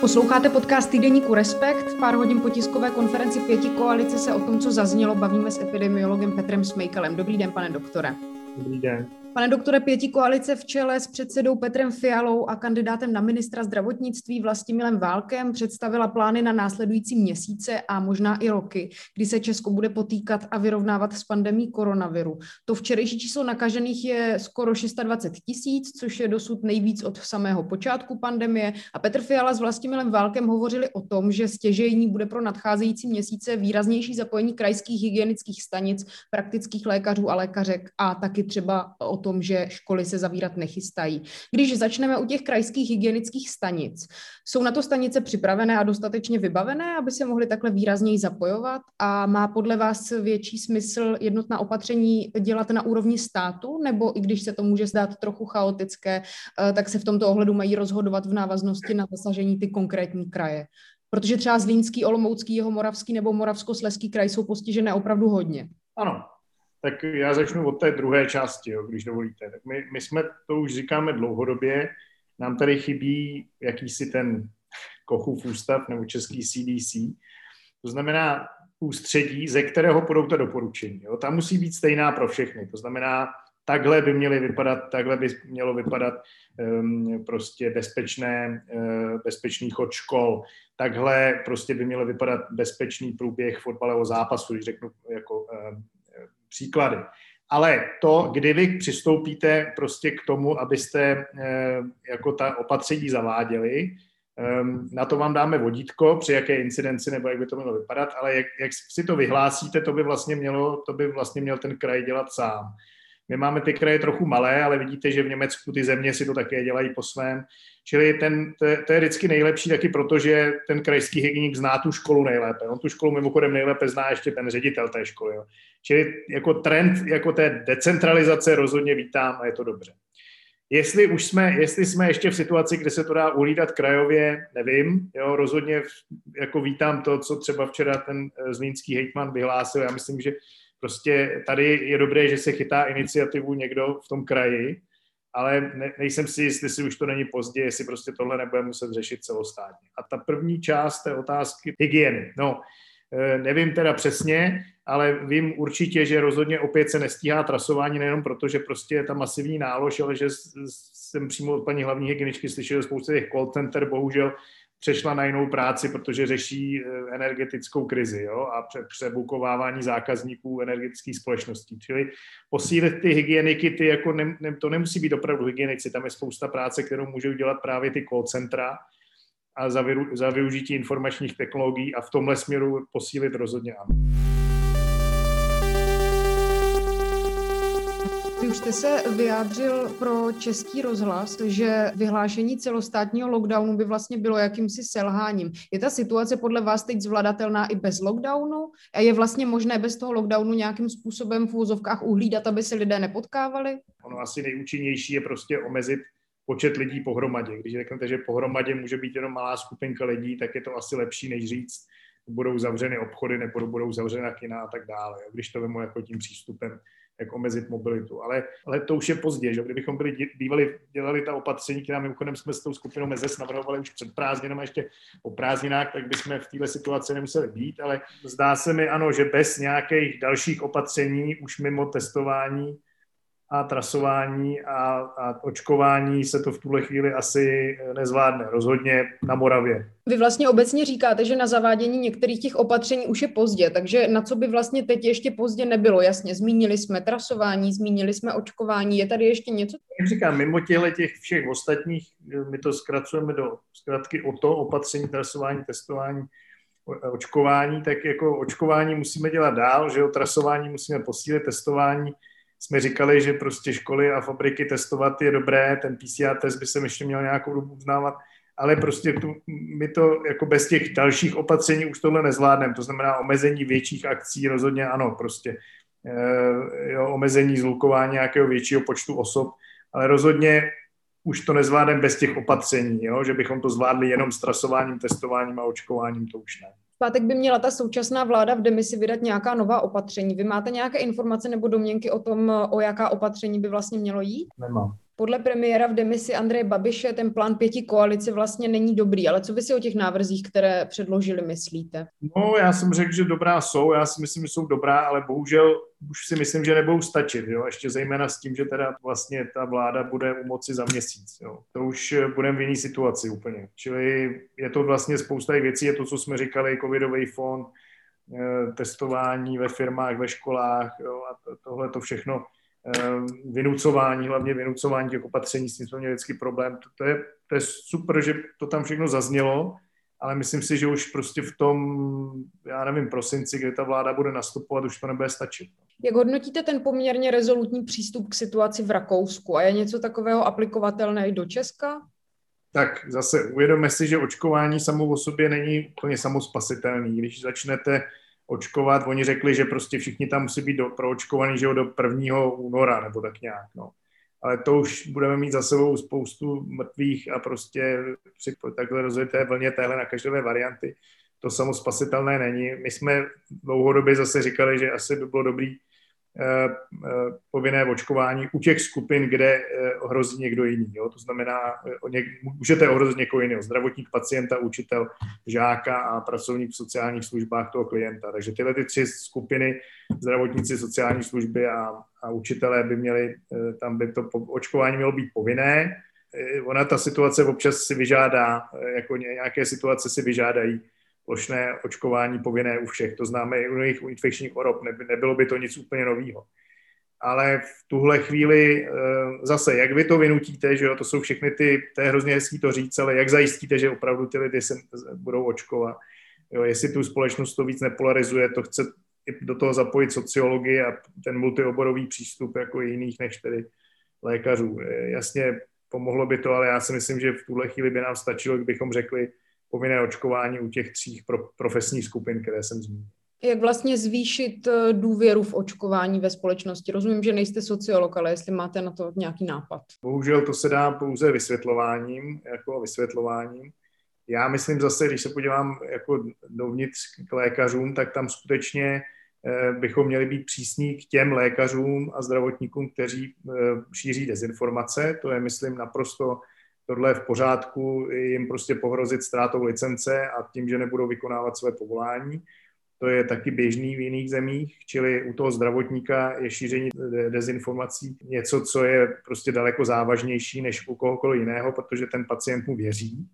Posloucháte podcast týdeníku Respekt. Pár hodin po tiskové konferenci pěti koalice se o tom, co zaznělo, bavíme s epidemiologem Petrem Smejkalem. Dobrý den, pane doktore. Dobrý den. Pane doktore, pěti koalice v čele s předsedou Petrem Fialou a kandidátem na ministra zdravotnictví Vlastimilem Válkem představila plány na následující měsíce a možná i roky, kdy se Česko bude potýkat a vyrovnávat s pandemí koronaviru. To včerejší číslo nakažených je skoro 620 tisíc, což je dosud nejvíc od samého počátku pandemie. A Petr Fiala s Vlastimilem Válkem hovořili o tom, že stěžejní bude pro nadcházející měsíce výraznější zapojení krajských hygienických stanic, praktických lékařů a lékařek a taky třeba o tom, že školy se zavírat nechystají. Když začneme u těch krajských hygienických stanic, jsou na to stanice připravené a dostatečně vybavené, aby se mohly takhle výrazněji zapojovat a má podle vás větší smysl jednotná opatření dělat na úrovni státu, nebo i když se to může zdát trochu chaotické, eh, tak se v tomto ohledu mají rozhodovat v návaznosti na zasažení ty konkrétní kraje? Protože třeba Zlínský, Olomoucký, Jihomoravský nebo Moravskosleský kraj jsou postižené opravdu hodně. Ano, tak já začnu od té druhé části, jo, když dovolíte. Tak my, my jsme to už říkáme dlouhodobě, nám tady chybí jakýsi ten Kochův ústav nebo český CDC. To znamená ústředí, ze kterého půjdou ta doporučení. Jo. Ta musí být stejná pro všechny. To znamená, takhle by měly vypadat, takhle by mělo vypadat um, prostě bezpečné, uh, bezpečný chod škol, takhle prostě by mělo vypadat bezpečný průběh fotbalového zápasu, když řeknu jako uh, příklady. Ale to, kdy vy přistoupíte prostě k tomu, abyste eh, jako ta opatření zaváděli, ehm, na to vám dáme vodítko, při jaké incidenci nebo jak by to mělo vypadat, ale jak, jak si to vyhlásíte, to by vlastně mělo, to by vlastně měl ten kraj dělat sám. My máme ty kraje trochu malé, ale vidíte, že v Německu ty země si to také dělají po svém. Čili ten, to, to je vždycky nejlepší taky proto, že ten krajský hygienik zná tu školu nejlépe. On tu školu mimochodem nejlépe zná ještě ten ředitel té školy. Jo. Čili jako trend jako té decentralizace rozhodně vítám a je to dobře. Jestli už jsme, jestli jsme ještě v situaci, kde se to dá uhlídat krajově, nevím. Jo, rozhodně jako vítám to, co třeba včera ten eh, zlínský hejtman vyhlásil. Já myslím, že prostě tady je dobré, že se chytá iniciativu někdo v tom kraji, ale ne, nejsem si jistý, jestli už to není pozdě, jestli prostě tohle nebude muset řešit celostátně. A ta první část té otázky hygieny. No, e, nevím teda přesně, ale vím určitě, že rozhodně opět se nestíhá trasování nejenom proto, že prostě je ta masivní nálož, ale že jsem přímo od paní hlavní hygieničky slyšel spoustu těch call center, bohužel přešla na jinou práci, protože řeší eh, energetickou krizi jo, a přebukovávání zákazníků energetických společností. Čili posílit ty hygieniky, ty jako ne, ne, to nemusí být opravdu hygienici, tam je spousta práce, kterou můžou dělat právě ty call centra a za, za využití informačních technologií a v tomhle směru posílit rozhodně ano. Vy už jste se vyjádřil pro český rozhlas, že vyhlášení celostátního lockdownu by vlastně bylo jakýmsi selháním. Je ta situace podle vás teď zvladatelná i bez lockdownu? A je vlastně možné bez toho lockdownu nějakým způsobem v úzovkách uhlídat, aby se lidé nepotkávali? Ono asi nejúčinnější je prostě omezit počet lidí pohromadě. Když řeknete, že pohromadě může být jenom malá skupinka lidí, tak je to asi lepší, než říct, budou zavřeny obchody nebo budou zavřena kina a tak dále. Když to vemu jako tím přístupem jak omezit mobilitu. Ale, ale to už je pozdě, že kdybychom byli bývali, dělali ta opatření, která mimochodem jsme s tou skupinou Mezes navrhovali už před prázdninami, ještě po prázdninách, tak bychom v této situaci nemuseli být, ale zdá se mi ano, že bez nějakých dalších opatření už mimo testování a trasování a, a očkování se to v tuhle chvíli asi nezvládne. Rozhodně na Moravě. Vy vlastně obecně říkáte, že na zavádění některých těch opatření už je pozdě, takže na co by vlastně teď ještě pozdě nebylo? Jasně, zmínili jsme trasování, zmínili jsme očkování, je tady ještě něco? Jak říkám, mimo těchto těch všech ostatních, my to zkracujeme do zkratky o to opatření, trasování, testování, očkování, tak jako očkování musíme dělat dál, že o trasování musíme posílit, testování jsme říkali, že prostě školy a fabriky testovat je dobré, ten PCR test by se ještě měl nějakou dobu uznávat, ale prostě tu, my to jako bez těch dalších opatření už tohle nezvládneme, to znamená omezení větších akcí rozhodně ano, prostě e, jo, omezení zlukování nějakého většího počtu osob, ale rozhodně už to nezvládneme bez těch opatření, jo? že bychom to zvládli jenom s trasováním, testováním a očkováním, to už ne. Pátek by měla ta současná vláda v demisi vydat nějaká nová opatření. Vy máte nějaké informace nebo domněnky o tom, o jaká opatření by vlastně mělo jít? Nemám. Podle premiéra v demisi Andreje Babiše ten plán pěti koalice vlastně není dobrý, ale co vy si o těch návrzích, které předložili, myslíte? No, já jsem řekl, že dobrá jsou, já si myslím, že jsou dobrá, ale bohužel už si myslím, že nebudou stačit, jo? ještě zejména s tím, že teda vlastně ta vláda bude u moci za měsíc. Jo? To už budeme v jiné situaci úplně. Čili je to vlastně spousta věcí, je to, co jsme říkali, covidový fond, eh, testování ve firmách, ve školách jo? a tohle to všechno vynucování, hlavně vynucování těch opatření, s tím jsme měli vždycky problém. To, to, je, to je super, že to tam všechno zaznělo, ale myslím si, že už prostě v tom, já nevím, prosinci, kdy ta vláda bude nastupovat, už to nebude stačit. Jak hodnotíte ten poměrně rezolutní přístup k situaci v Rakousku a je něco takového aplikovatelné i do Česka? Tak zase uvědomme si, že očkování samo o sobě není úplně samospasitelný. Když začnete očkovat. Oni řekli, že prostě všichni tam musí být do, proočkovaný, že jo, do 1. února nebo tak nějak, no. Ale to už budeme mít za sebou spoustu mrtvých a prostě při takhle rozvité vlně téhle nakažlivé varianty to samospasitelné není. My jsme dlouhodobě zase říkali, že asi by bylo dobrý povinné očkování u těch skupin, kde eh, ohrozí někdo jiný. Jo? To znamená, můžete ohrozit někoho jiného, zdravotník, pacienta, učitel, žáka a pracovník v sociálních službách toho klienta. Takže tyhle ty tři skupiny, zdravotníci, sociální služby a, a učitelé by měli, tam by to očkování mělo být povinné. Ona ta situace občas si vyžádá, jako nějaké situace si vyžádají plošné očkování povinné u všech. To známe i u jiných infekčních chorob, nebylo by to nic úplně nového. Ale v tuhle chvíli eh, zase, jak vy to vynutíte, že jo, to jsou všechny ty, to je hrozně hezký to říct, ale jak zajistíte, že opravdu ty lidi se budou očkovat. Jo, jestli tu společnost to víc nepolarizuje, to chce do toho zapojit sociologii a ten multioborový přístup jako jiných než tedy lékařů. Jasně, pomohlo by to, ale já si myslím, že v tuhle chvíli by nám stačilo, kdybychom řekli, povinné očkování u těch tří pro, profesních skupin, které jsem zmínil. Jak vlastně zvýšit eh, důvěru v očkování ve společnosti? Rozumím, že nejste sociolog, ale jestli máte na to nějaký nápad. Bohužel to se dá pouze vysvětlováním, jako vysvětlováním. Já myslím zase, když se podívám jako dovnitř k lékařům, tak tam skutečně eh, bychom měli být přísní k těm lékařům a zdravotníkům, kteří eh, šíří dezinformace. To je, myslím, naprosto tohle je v pořádku, jim prostě pohrozit ztrátou licence a tím, že nebudou vykonávat své povolání. To je taky běžný v jiných zemích, čili u toho zdravotníka je šíření dezinformací něco, co je prostě daleko závažnější než u kohokoliv jiného, protože ten pacient mu věří.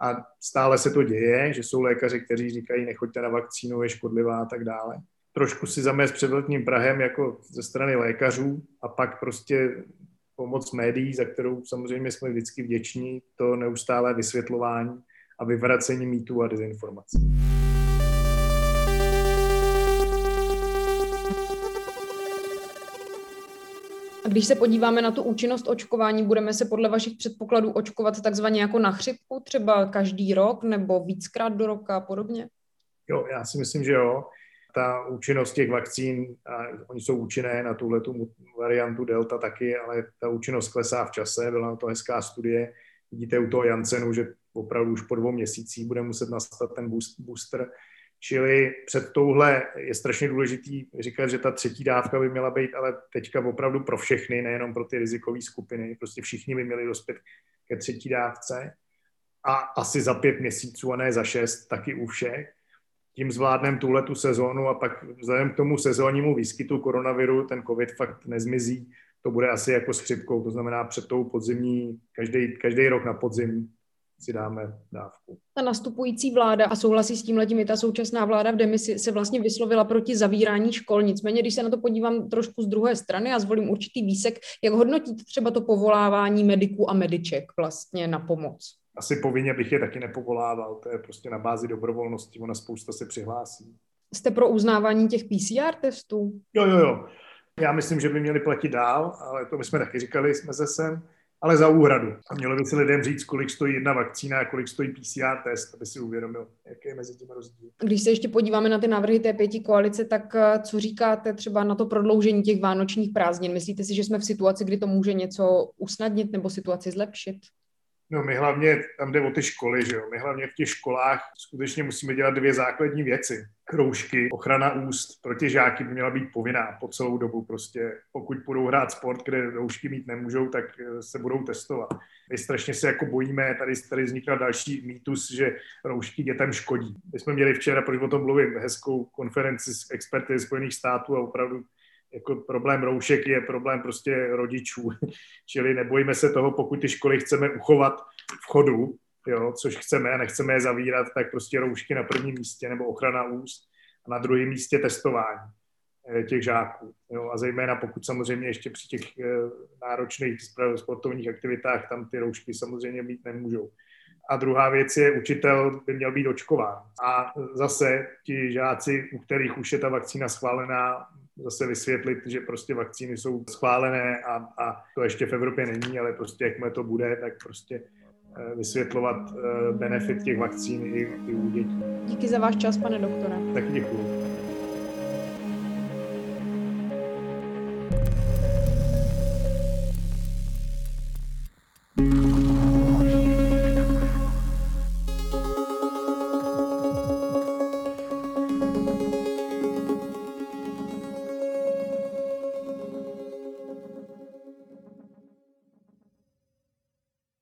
A stále se to děje, že jsou lékaři, kteří říkají, nechoďte na vakcínu, je škodlivá a tak dále. Trošku si zamést před velkým Prahem jako ze strany lékařů a pak prostě pomoc médií, za kterou samozřejmě jsme vždycky vděční, to neustálé vysvětlování a vyvracení mýtů a dezinformací. A když se podíváme na tu účinnost očkování, budeme se podle vašich předpokladů očkovat takzvaně jako na chřipku, třeba každý rok nebo víckrát do roka a podobně? Jo, já si myslím, že jo ta účinnost těch vakcín, a oni jsou účinné na tuhle tu variantu Delta taky, ale ta účinnost klesá v čase, byla na to hezká studie. Vidíte u toho Jansenu, že opravdu už po dvou měsících bude muset nastat ten booster. Čili před touhle je strašně důležitý říkat, že ta třetí dávka by měla být ale teďka opravdu pro všechny, nejenom pro ty rizikové skupiny. Prostě všichni by měli dospět ke třetí dávce a asi za pět měsíců a ne za šest, taky u všech tím zvládneme tuhle tu sezónu a pak vzhledem k tomu sezónnímu výskytu koronaviru ten covid fakt nezmizí. To bude asi jako s chřipkou, to znamená před tou podzimní, každý, každý rok na podzim si dáme dávku. Ta nastupující vláda a souhlasí s tím letím i ta současná vláda v demisi se vlastně vyslovila proti zavírání škol. Nicméně, když se na to podívám trošku z druhé strany a zvolím určitý výsek, jak hodnotíte třeba to povolávání mediků a mediček vlastně na pomoc? Asi povinně bych je taky nepovolával. To je prostě na bázi dobrovolnosti, ona spousta se přihlásí. Jste pro uznávání těch PCR testů? Jo, jo, jo. Já myslím, že by měli platit dál, ale to my jsme taky říkali jsme se sem. ale za úhradu. A mělo by si lidem říct, kolik stojí jedna vakcína a kolik stojí PCR test, aby si uvědomil, jaký je mezi tím rozdíl. Když se ještě podíváme na ty návrhy té pěti koalice, tak eh, co říkáte třeba na to prodloužení těch vánočních prázdnin? Myslíte si, že jsme v situaci, kdy to může něco usnadnit nebo situaci zlepšit? No my hlavně, tam jde o ty školy, že jo, my hlavně v těch školách skutečně musíme dělat dvě základní věci. Kroužky, ochrana úst, proti žáky by měla být povinná po celou dobu prostě. Pokud budou hrát sport, kde roušky mít nemůžou, tak eh, se budou testovat. My strašně se jako bojíme, tady, tady vznikl další mýtus, že roušky dětem škodí. My jsme měli včera, proč o tom mluvím, hezkou konferenci s experty Spojených států a opravdu jako problém roušek je problém prostě rodičů. Čili nebojíme se toho, pokud ty školy chceme uchovat v chodu, jo, což chceme a nechceme je zavírat, tak prostě roušky na prvním místě nebo ochrana úst a na druhém místě testování eh, těch žáků. Jo, a zejména pokud samozřejmě ještě při těch eh, náročných sportovních aktivitách tam ty roušky samozřejmě mít nemůžou. A druhá věc je, učitel by měl být očkován. A zase ti žáci, u kterých už je ta vakcína schválená, zase vysvětlit, že prostě vakcíny jsou schválené a, a to ještě v Evropě není, ale prostě jakmile to bude, tak prostě eh, vysvětlovat eh, benefit těch vakcín i, i u dětí. Díky za váš čas, pane doktore. Tak děkuji.